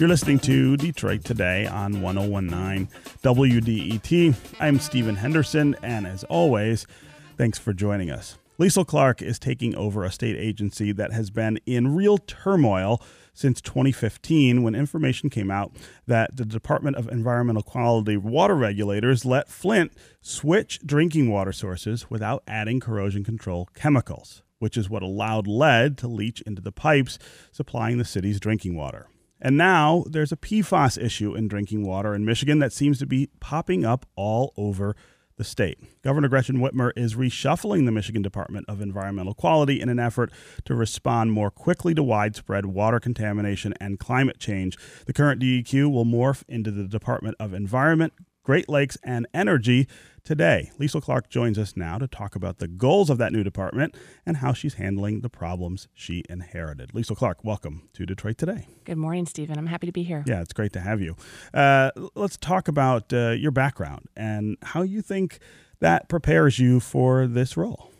You're listening to Detroit Today on 1019 WDET. I'm Stephen Henderson, and as always, thanks for joining us. Liesl Clark is taking over a state agency that has been in real turmoil since 2015 when information came out that the Department of Environmental Quality water regulators let Flint switch drinking water sources without adding corrosion control chemicals, which is what allowed lead to leach into the pipes supplying the city's drinking water. And now there's a PFAS issue in drinking water in Michigan that seems to be popping up all over the state. Governor Gretchen Whitmer is reshuffling the Michigan Department of Environmental Quality in an effort to respond more quickly to widespread water contamination and climate change. The current DEQ will morph into the Department of Environment, Great Lakes, and Energy today. Liesl Clark joins us now to talk about the goals of that new department and how she's handling the problems she inherited. Liesl Clark, welcome to Detroit Today. Good morning, Stephen. I'm happy to be here. Yeah, it's great to have you. Uh, let's talk about uh, your background and how you think that prepares you for this role.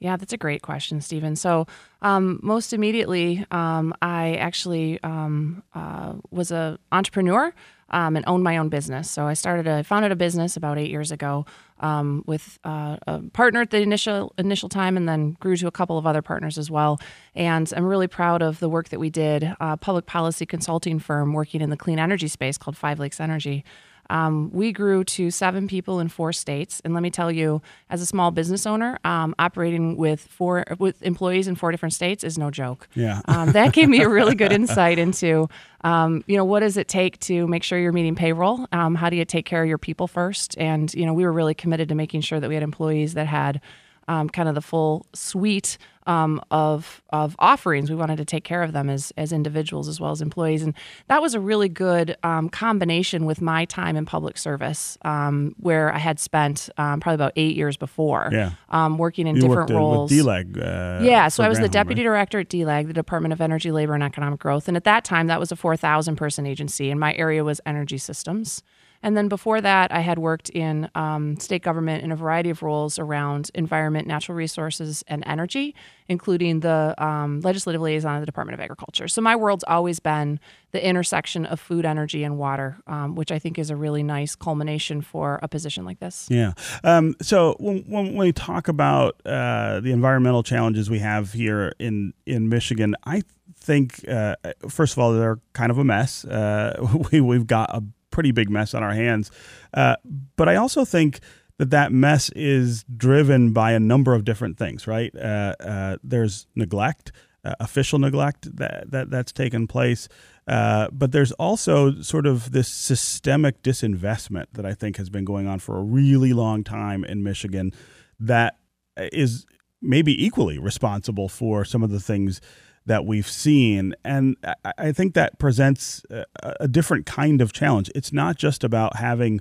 Yeah, that's a great question, Stephen. So, um, most immediately, um, I actually um, uh, was an entrepreneur um, and owned my own business. So I started, I founded a business about eight years ago um, with uh, a partner at the initial initial time, and then grew to a couple of other partners as well. And I'm really proud of the work that we did. A public policy consulting firm working in the clean energy space called Five Lakes Energy. Um, we grew to seven people in four states, and let me tell you, as a small business owner, um, operating with four with employees in four different states is no joke. Yeah, um, that gave me a really good insight into, um, you know, what does it take to make sure you're meeting payroll? Um, how do you take care of your people first? And you know, we were really committed to making sure that we had employees that had um, kind of the full suite um, of of offerings. We wanted to take care of them as as individuals as well as employees, and that was a really good um, combination with my time in public service, um, where I had spent um, probably about eight years before, yeah. Um, working in you different worked, roles. Uh, with DLEG. Uh, yeah, so I was the deputy right? director at DLEG, the Department of Energy, Labor, and Economic Growth, and at that time that was a four thousand person agency, and my area was energy systems. And then before that, I had worked in um, state government in a variety of roles around environment, natural resources, and energy, including the um, legislative liaison of the Department of Agriculture. So my world's always been the intersection of food, energy, and water, um, which I think is a really nice culmination for a position like this. Yeah. Um, so when, when we talk about uh, the environmental challenges we have here in in Michigan, I think uh, first of all they're kind of a mess. Uh, we we've got a pretty big mess on our hands, uh, but I also think that that mess is driven by a number of different things. Right? Uh, uh, there's neglect. Uh, official neglect that, that that's taken place, uh, but there's also sort of this systemic disinvestment that I think has been going on for a really long time in Michigan that is maybe equally responsible for some of the things that we've seen. And I, think that presents a, a different kind of challenge. It's not just about having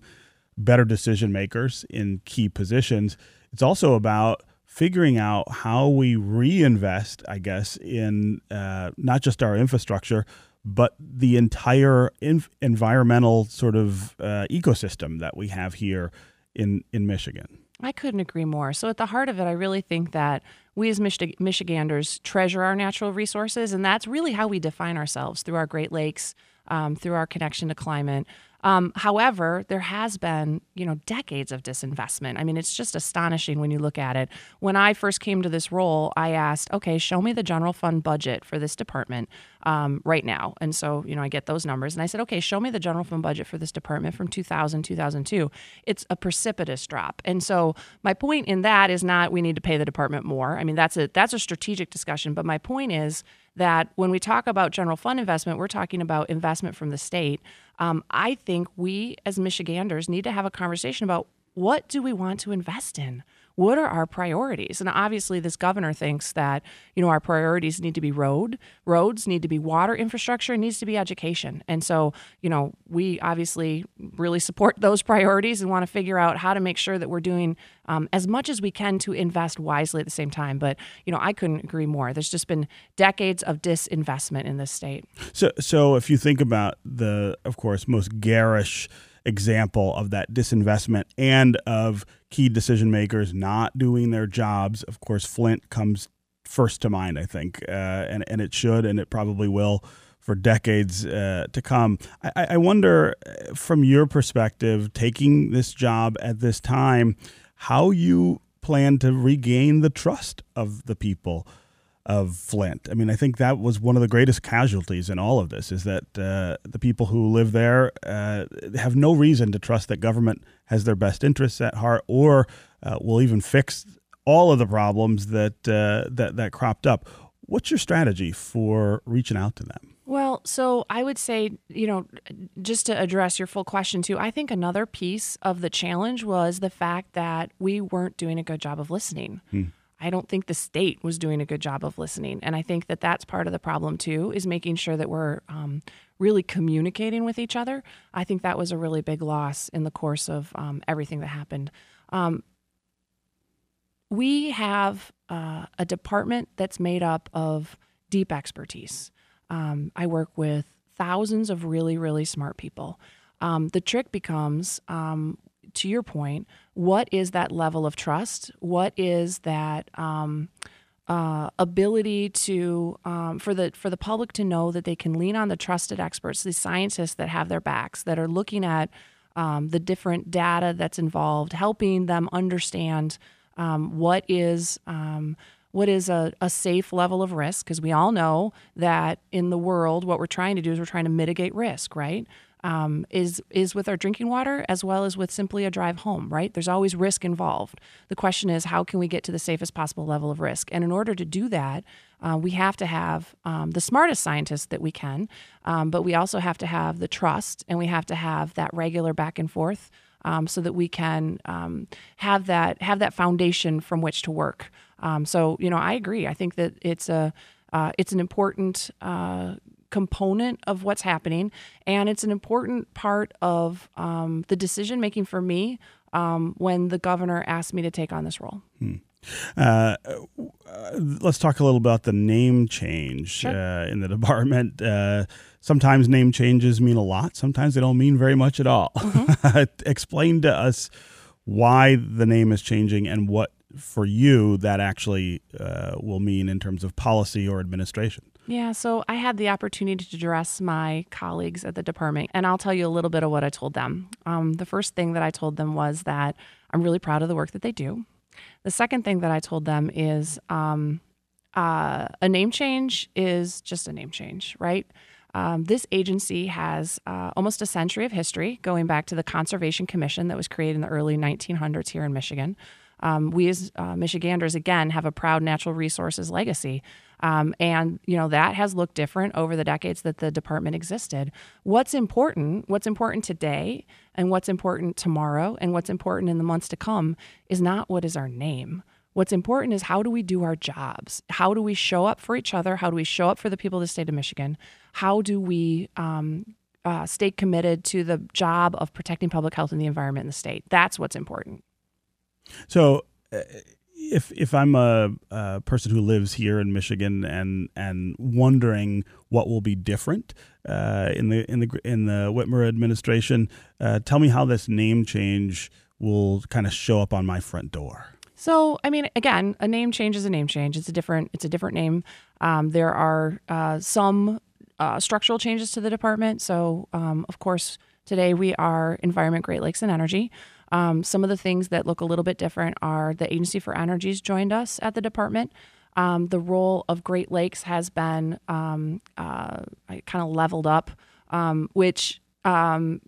better decision makers in key positions, it's also about figuring out how we reinvest, I guess, in uh, not just our infrastructure, but the entire inf- environmental sort of uh, ecosystem that we have here in in Michigan. I couldn't agree more. So, at the heart of it, I really think that we as Michi- Michiganders treasure our natural resources, and that's really how we define ourselves through our Great Lakes, um, through our connection to climate. Um, however, there has been, you know, decades of disinvestment. I mean, it's just astonishing when you look at it. When I first came to this role, I asked, okay, show me the general fund budget for this department um, right now. And so, you know, I get those numbers. And I said, okay, show me the general fund budget for this department from 2000, 2002. It's a precipitous drop. And so my point in that is not we need to pay the department more. I mean, that's a that's a strategic discussion. But my point is that when we talk about general fund investment, we're talking about investment from the state. Um, I think we as Michiganders need to have a conversation about what do we want to invest in? What are our priorities? And obviously, this governor thinks that you know our priorities need to be road, roads need to be water infrastructure, needs to be education. And so, you know, we obviously really support those priorities and want to figure out how to make sure that we're doing um, as much as we can to invest wisely at the same time. But you know, I couldn't agree more. There's just been decades of disinvestment in this state. So, so if you think about the, of course, most garish example of that disinvestment and of key decision makers not doing their jobs, of course, Flint comes first to mind. I think, uh, and and it should, and it probably will for decades uh, to come. I, I wonder, uh, from your perspective, taking this job at this time, how you plan to regain the trust of the people of Flint. I mean, I think that was one of the greatest casualties in all of this is that uh, the people who live there uh, have no reason to trust that government has their best interests at heart or uh, will even fix all of the problems that uh, that that cropped up. What's your strategy for reaching out to them? Well, so I would say, you know, just to address your full question too, I think another piece of the challenge was the fact that we weren't doing a good job of listening. Hmm. I don't think the state was doing a good job of listening. And I think that that's part of the problem too, is making sure that we're um, really communicating with each other. I think that was a really big loss in the course of um, everything that happened. Um, we have uh, a department that's made up of deep expertise. Um, I work with thousands of really, really smart people. Um, the trick becomes, um, to your point, what is that level of trust? What is that um, uh, ability to um, for the for the public to know that they can lean on the trusted experts, the scientists that have their backs, that are looking at um, the different data that's involved, helping them understand what is what is a, a safe level of risk because we all know that in the world what we're trying to do is we're trying to mitigate risk right um, is is with our drinking water as well as with simply a drive home right? There's always risk involved. The question is how can we get to the safest possible level of risk? And in order to do that uh, we have to have um, the smartest scientists that we can um, but we also have to have the trust and we have to have that regular back and forth um, so that we can um, have that have that foundation from which to work. Um, so you know, I agree. I think that it's a uh, it's an important uh, component of what's happening, and it's an important part of um, the decision making for me um, when the governor asked me to take on this role. Hmm. Uh, let's talk a little about the name change sure. uh, in the department. Uh, sometimes name changes mean a lot. Sometimes they don't mean very much at all. Mm-hmm. Explain to us why the name is changing and what for you that actually uh, will mean in terms of policy or administration? Yeah, so I had the opportunity to address my colleagues at the department, and I'll tell you a little bit of what I told them. Um, the first thing that I told them was that I'm really proud of the work that they do. The second thing that I told them is um, uh, a name change is just a name change, right? Um, this agency has uh, almost a century of history, going back to the Conservation Commission that was created in the early 1900s here in Michigan um, we as uh, Michiganders again have a proud natural resources legacy. Um, and you know that has looked different over the decades that the department existed. What's important, what's important today, and what's important tomorrow, and what's important in the months to come is not what is our name. What's important is how do we do our jobs? How do we show up for each other? How do we show up for the people of the state of Michigan? How do we um, uh, stay committed to the job of protecting public health and the environment in the state? That's what's important. So, uh, if if I'm a, a, person who lives here in Michigan and and wondering what will be different uh, in the in the in the Whitmer administration, uh, tell me how this name change will kind of show up on my front door. So, I mean, again, a name change is a name change. It's a different it's a different name. Um, there are uh, some uh, structural changes to the department. So, um, of course, today we are Environment, Great Lakes, and Energy. Um, some of the things that look a little bit different are the Agency for Energies joined us at the department. Um, the role of Great Lakes has been um, uh, kind of leveled up, um, which um,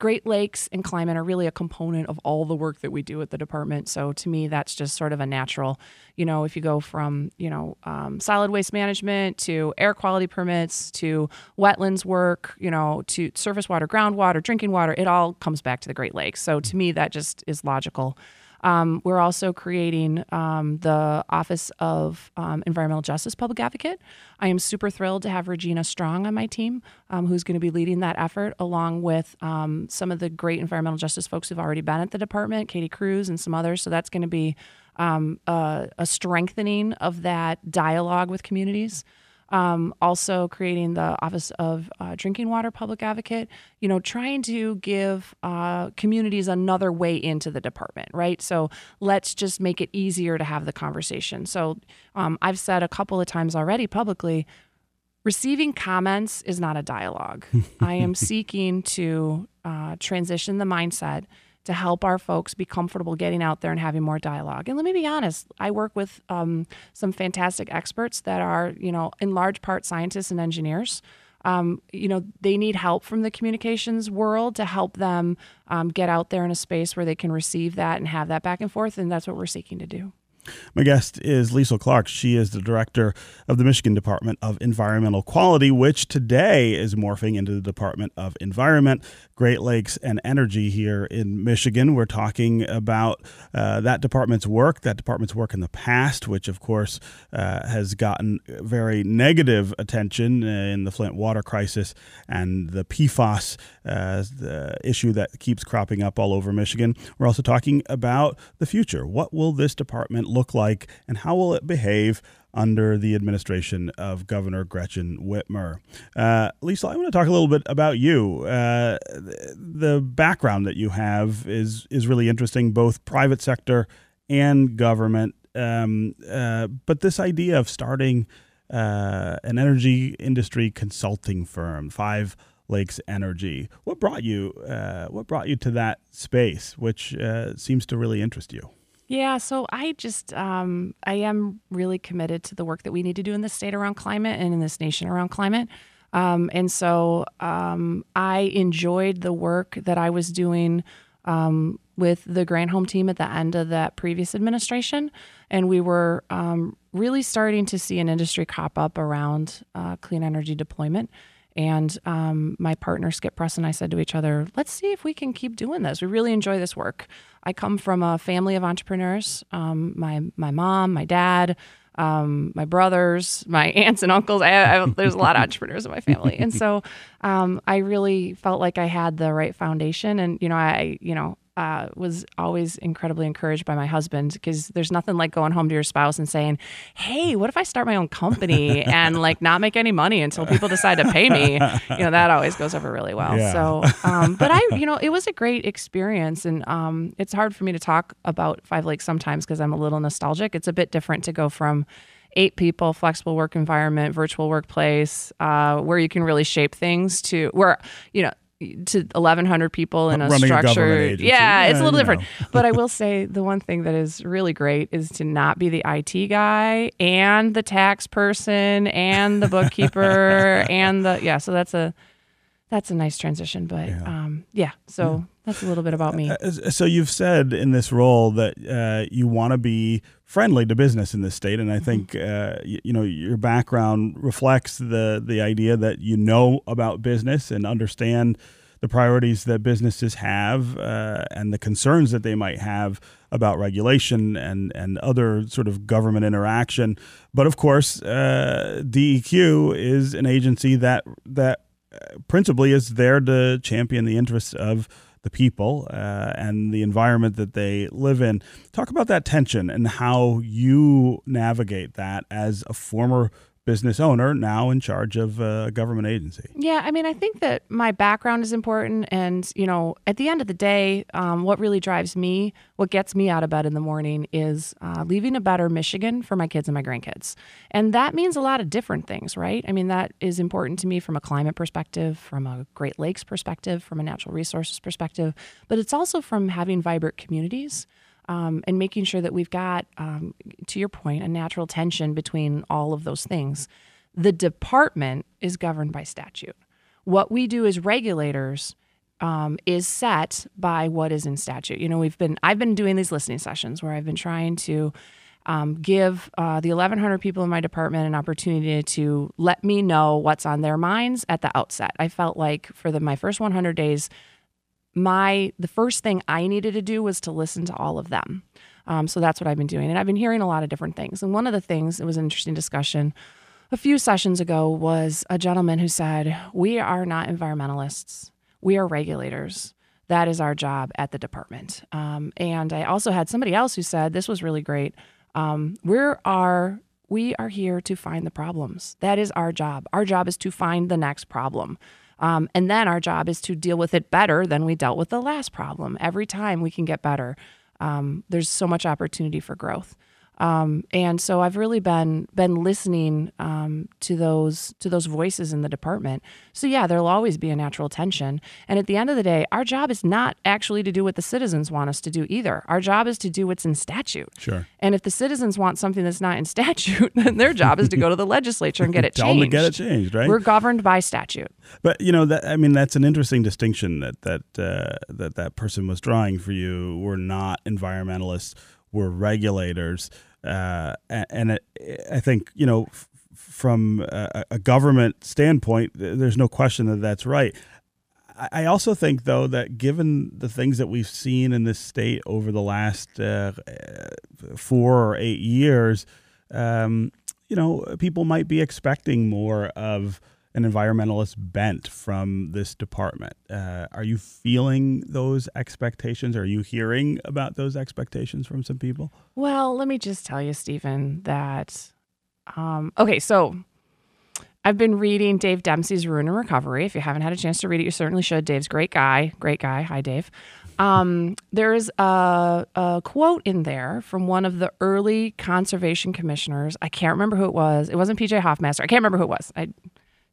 Great Lakes and climate are really a component of all the work that we do at the department. So to me, that's just sort of a natural. You know, if you go from you know um, solid waste management to air quality permits to wetlands work, you know, to surface water, groundwater, drinking water, it all comes back to the Great Lakes. So to me, that just is logical. Um, we're also creating um, the Office of um, Environmental Justice Public Advocate. I am super thrilled to have Regina Strong on my team, um, who's going to be leading that effort, along with um, some of the great environmental justice folks who've already been at the department, Katie Cruz and some others. So that's going to be um, a, a, strengthening of that dialogue with communities. Um, also creating the Office of uh, Drinking Water Public Advocate, you know, trying to give uh, communities another way into the department, right? So let's just make it easier to have the conversation. So um, I've said a couple of times already publicly, receiving comments is not a dialogue. I am seeking to uh, transition the mindset to help our folks be comfortable getting out there and having more dialogue. And let me be honest, I work with um, some fantastic experts that are, you know, in large part scientists and engineers. Um, you know, they need help from the communications world to help them um, get out there in a space where they can receive that and have that back and forth. And that's what we're seeking to do. My guest is Liesl Clark. She is the director of the Michigan Department of Environmental Quality, which today is morphing into the Department of Environment, Great Lakes, and Energy here in Michigan. We're talking about uh, that department's work, that department's work in the past, which of course uh, has gotten very negative attention in the Flint water crisis and the PFAS uh, the issue that keeps cropping up all over Michigan. We're also talking about the future. What will this department look like and how will it behave under the administration of Governor Gretchen Whitmer. Uh, Lisa, I want to talk a little bit about you. Uh, the background that you have is is really interesting, both private sector and government. Um, uh, but this idea of starting uh, an energy industry consulting firm, Five Lakes Energy, what brought you? Uh, what brought you to that space, which uh, seems to really interest you? Yeah, so I just um, I am really committed to the work that we need to do in this state around climate and in this nation around climate. Um, and so um, I enjoyed the work that I was doing um, with the Granholm team at the end of that previous administration, and we were um, really starting to see an industry crop up around uh, clean energy deployment. And um, my partner Skip Pruss and I said to each other, "Let's see if we can keep doing this. We really enjoy this work." I come from a family of entrepreneurs. Um, my my mom, my dad, um, my brothers, my aunts and uncles. I, I, there's a lot of entrepreneurs in my family, and so um, I really felt like I had the right foundation. And you know, I you know uh, was always incredibly encouraged by my husband because there's nothing like going home to your spouse and saying, "Hey, what if I start my own company and like not make any money until people decide to pay me?" You know, that always goes over really well. Yeah. So, um, but I, you know, it was a great experience, and um, it's hard for me to talk about Five Lakes sometimes because I'm a little nostalgic. It's a bit different to go from eight people, flexible work environment, virtual workplace, uh, where you can really shape things to where, you know, to 1100 people in a Running structure a yeah, yeah, it's a little different know. but i will say the one thing that is really great is to not be the it guy and the tax person and the bookkeeper and the yeah so that's a that's a nice transition but yeah, um, yeah so yeah. that's a little bit about me uh, so you've said in this role that uh, you want to be friendly to business in this state and i mm-hmm. think uh, you, you, know your background reflects the the idea that you know about business and understand the priorities that businesses have uh, and the concerns that they might have about regulation and, and other sort of government interaction. But of course, uh, DEQ is an agency that that principally is there to champion the interests of the people uh, and the environment that they live in. Talk about that tension and how you navigate that as a former business owner now in charge of a government agency. Yeah, I mean, I think that my background is important. And, you know, at the end of the day, um, what really drives me, what gets me out of bed in the morning is uh, leaving a better Michigan for my kids and my grandkids. And that means a lot of different things, right? I mean, that is important to me from a climate perspective, from a Great Lakes perspective, from a natural resources perspective, but it's also from having vibrant communities um, and making sure that we've got, um, to your point, a natural tension between all of those things. The department is governed by statute. What we do as regulators um, is set by what is in statute. You know, we've been I've been doing these listening sessions where I've been trying to um, give uh, the 1,100 people in my department an opportunity to let me know what's on their minds at the outset. I felt like for the, my first 100 days, my the first thing I needed to do was to listen to all of them. Um, so that's what I've been doing, and I've been hearing a lot of different things. And one of the things it was an interesting discussion a few sessions ago was a gentleman who said, "We are not environmentalists. We are regulators." That is our job at the department. Um, and I also had somebody else who said this was really great. Um, we are we are here to find the problems. That is our job. Our job is to find the next problem. Um, and then our job is to deal with it better than we dealt with the last problem. Every time we can get better. Um, there's so much opportunity for growth. Um, and so I've really been been listening um, to those to those voices in the department. So yeah, there'll always be a natural tension. And at the end of the day, our job is not actually to do what the citizens want us to do either. Our job is to do what's in statute. Sure. And if the citizens want something that's not in statute, then their job is to go to the legislature and get it Tell changed. them to get it changed, right? We're governed by statute. But you know that I mean that's an interesting distinction that that uh, that that person was drawing for you. We're not environmentalists. We're regulators. Uh, and it, I think you know f- from a, a, government standpoint, there's no question that that's right. I also think, though, that given the things that we've seen in this state over the last uh, four or eight years, um, you know, people might be expecting more of an environmentalist bent from this department. Uh, are you feeling those expectations? Are you hearing about those expectations from some people? Well, let me just tell you, Stephen, that um, okay, so I've been reading Dave Dempsey's Ruin and Recovery. If you haven't had a chance to read it, you certainly should. Dave's great guy, great guy. Hi, Dave. Um, there's a, a quote in there from one of the early conservation commissioners. I can't remember who it was. It wasn't PJ Hoffmaster. I can't remember who it was. I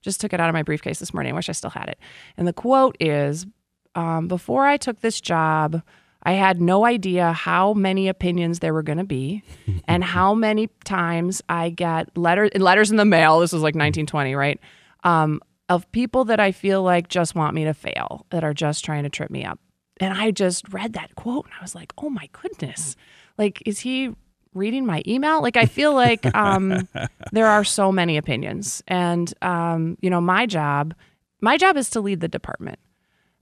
just took it out of my briefcase this morning. I wish I still had it. And the quote is um, Before I took this job, I had no idea how many opinions there were going to be and how many times I get letters letters in the mail. This was like 1920, right? Um, of people that I feel like just want me to fail, that are just trying to trip me up. And I just read that quote and I was like, oh my goodness. Like, is he reading my email. Like I feel like um, there are so many opinions, and um, you know, my job, my job is to lead the department.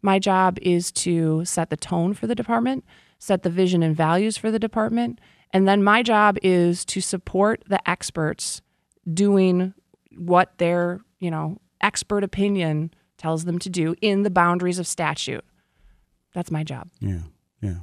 My job is to set the tone for the department, set the vision and values for the department, and then my job is to support the experts doing what their you know expert opinion tells them to do in the boundaries of statute. That's my job. Yeah. Yeah.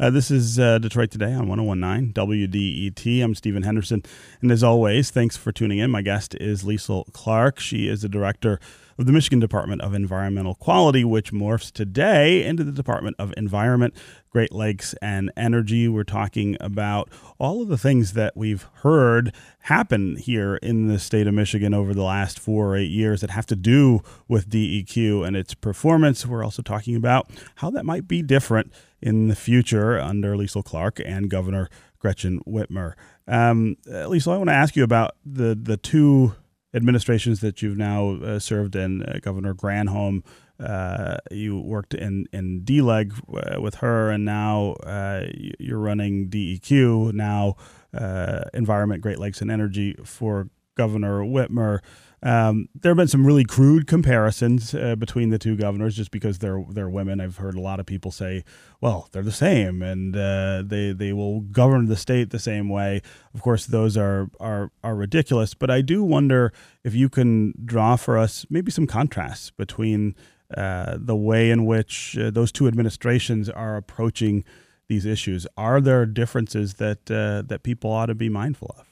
Uh, this is uh, Detroit Today on 1019 WDET. I'm Stephen Henderson. And as always, thanks for tuning in. My guest is Liesl Clark. She is the director of the Michigan Department of Environmental Quality, which morphs today into the Department of Environment, Great Lakes, and Energy. We're talking about all of the things that we've heard happen here in the state of Michigan over the last four or eight years that have to do with DEQ and its performance. We're also talking about how that might be different in the future under Liesl Clark and Governor Gretchen Whitmer. Um, Liesl, I want to ask you about the the two administrations that you've now uh, served in. Uh, Governor Granholm, uh, you worked in in DLEG uh, with her, and now uh, you're running DEQ now, uh, Environment, Great Lakes, and Energy for Governor Whitmer. Um, there have been some really crude comparisons uh, between the two governors, just because they're they're women. I've heard a lot of people say, "Well, they're the same, and uh, they they will govern the state the same way." Of course, those are are are ridiculous. But I do wonder if you can draw for us maybe some contrasts between uh, the way in which uh, those two administrations are approaching these issues. Are there differences that uh, that people ought to be mindful of?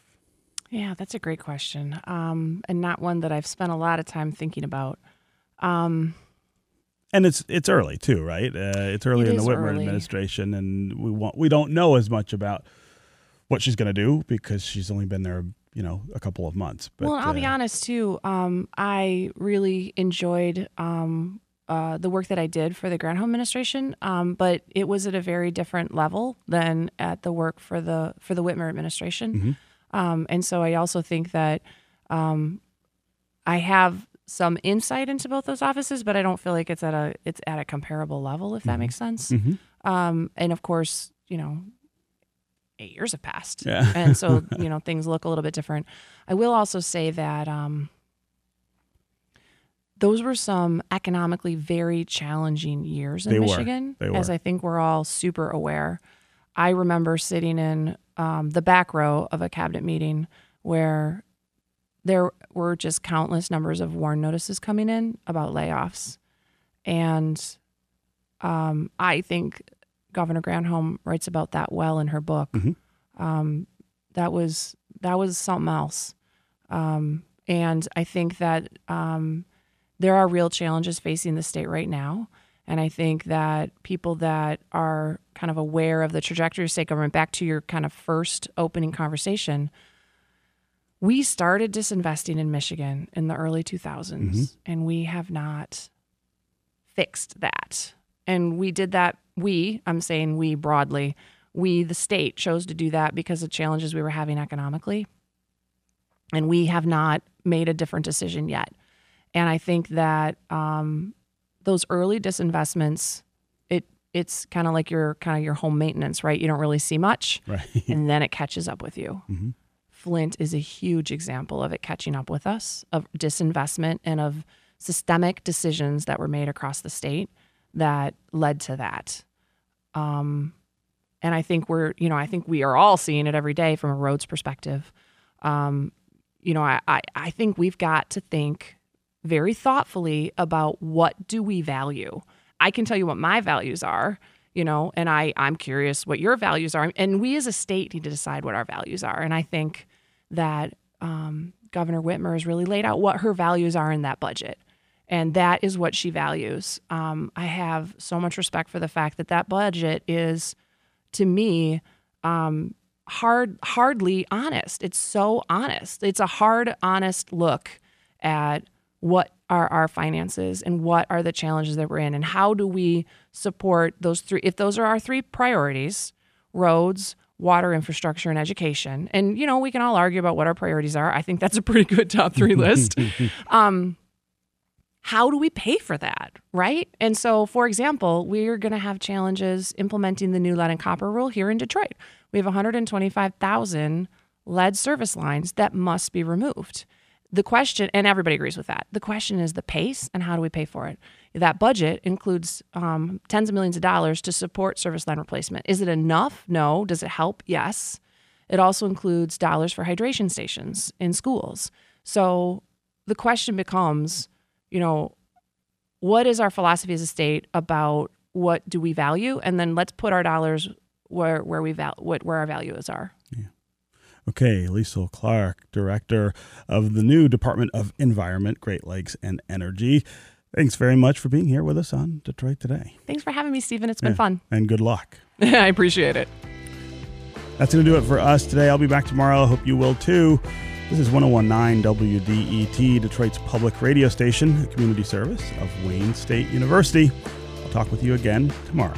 Yeah, that's a great question, um, and not one that I've spent a lot of time thinking about. Um, and it's it's early too, right? Uh, it's early it in the Whitmer early. administration, and we want we don't know as much about what she's going to do because she's only been there, you know, a couple of months. But, well, I'll uh, be honest too. Um, I really enjoyed um, uh, the work that I did for the Granholm administration, um, but it was at a very different level than at the work for the for the Whitmer administration. Um, and so I also think that um, I have some insight into both those offices, but I don't feel like it's at a it's at a comparable level, if that mm-hmm. makes sense. Mm-hmm. Um, and of course, you know, eight years have passed, yeah. and so you know things look a little bit different. I will also say that um, those were some economically very challenging years in they Michigan, as I think we're all super aware. I remember sitting in um, the back row of a cabinet meeting where there were just countless numbers of warn notices coming in about layoffs. And um, I think Governor Granholm writes about that well in her book. Mm-hmm. Um, that was that was something else. Um, and I think that um, there are real challenges facing the state right now. And I think that people that are kind of aware of the trajectory of state government, back to your kind of first opening conversation, we started disinvesting in Michigan in the early 2000s, mm-hmm. and we have not fixed that. And we did that, we, I'm saying we broadly, we, the state, chose to do that because of challenges we were having economically. And we have not made a different decision yet. And I think that um, those early disinvestments, it it's kind of like your kind of your home maintenance, right? You don't really see much, right. and then it catches up with you. Mm-hmm. Flint is a huge example of it catching up with us, of disinvestment and of systemic decisions that were made across the state that led to that. Um, and I think we're, you know, I think we are all seeing it every day from a roads perspective. Um, you know, I, I, I think we've got to think very thoughtfully about what do we value. I can tell you what my values are, you know, and I, I'm curious what your values are. And we as a state need to decide what our values are. And I think that um, Governor Whitmer has really laid out what her values are in that budget. And that is what she values. Um, I have so much respect for the fact that that budget is, to me, um, hard, hardly honest. It's so honest. It's a hard, honest look at what are our finances and what are the challenges that we're in and how do we support those three if those are our three priorities roads water infrastructure and education. And you know we can all argue about what our priorities are. I think that's a pretty good top three list. Um, how do we pay for that right? And so for example we're going to have challenges implementing the new lead and copper rule here in detroit. We have 125000 lead service lines that must be removed the question, and everybody agrees with that. The question is the pace and how do we pay for it? That budget includes um, tens of millions of dollars to support service line replacement. Is it enough? No. Does it help? Yes. It also includes dollars for hydration stations in schools. So the question becomes, you know, what is our philosophy as a state about what do we value, and then let's put our dollars where where we val- what where our values are. Okay, Liesl Clark, Director of the new Department of Environment, Great Lakes, and Energy. Thanks very much for being here with us on Detroit Today. Thanks for having me, Stephen. It's been yeah, fun. And good luck. I appreciate it. That's going to do it for us today. I'll be back tomorrow. I hope you will too. This is 1019 WDET, Detroit's public radio station, a community service of Wayne State University. I'll talk with you again tomorrow.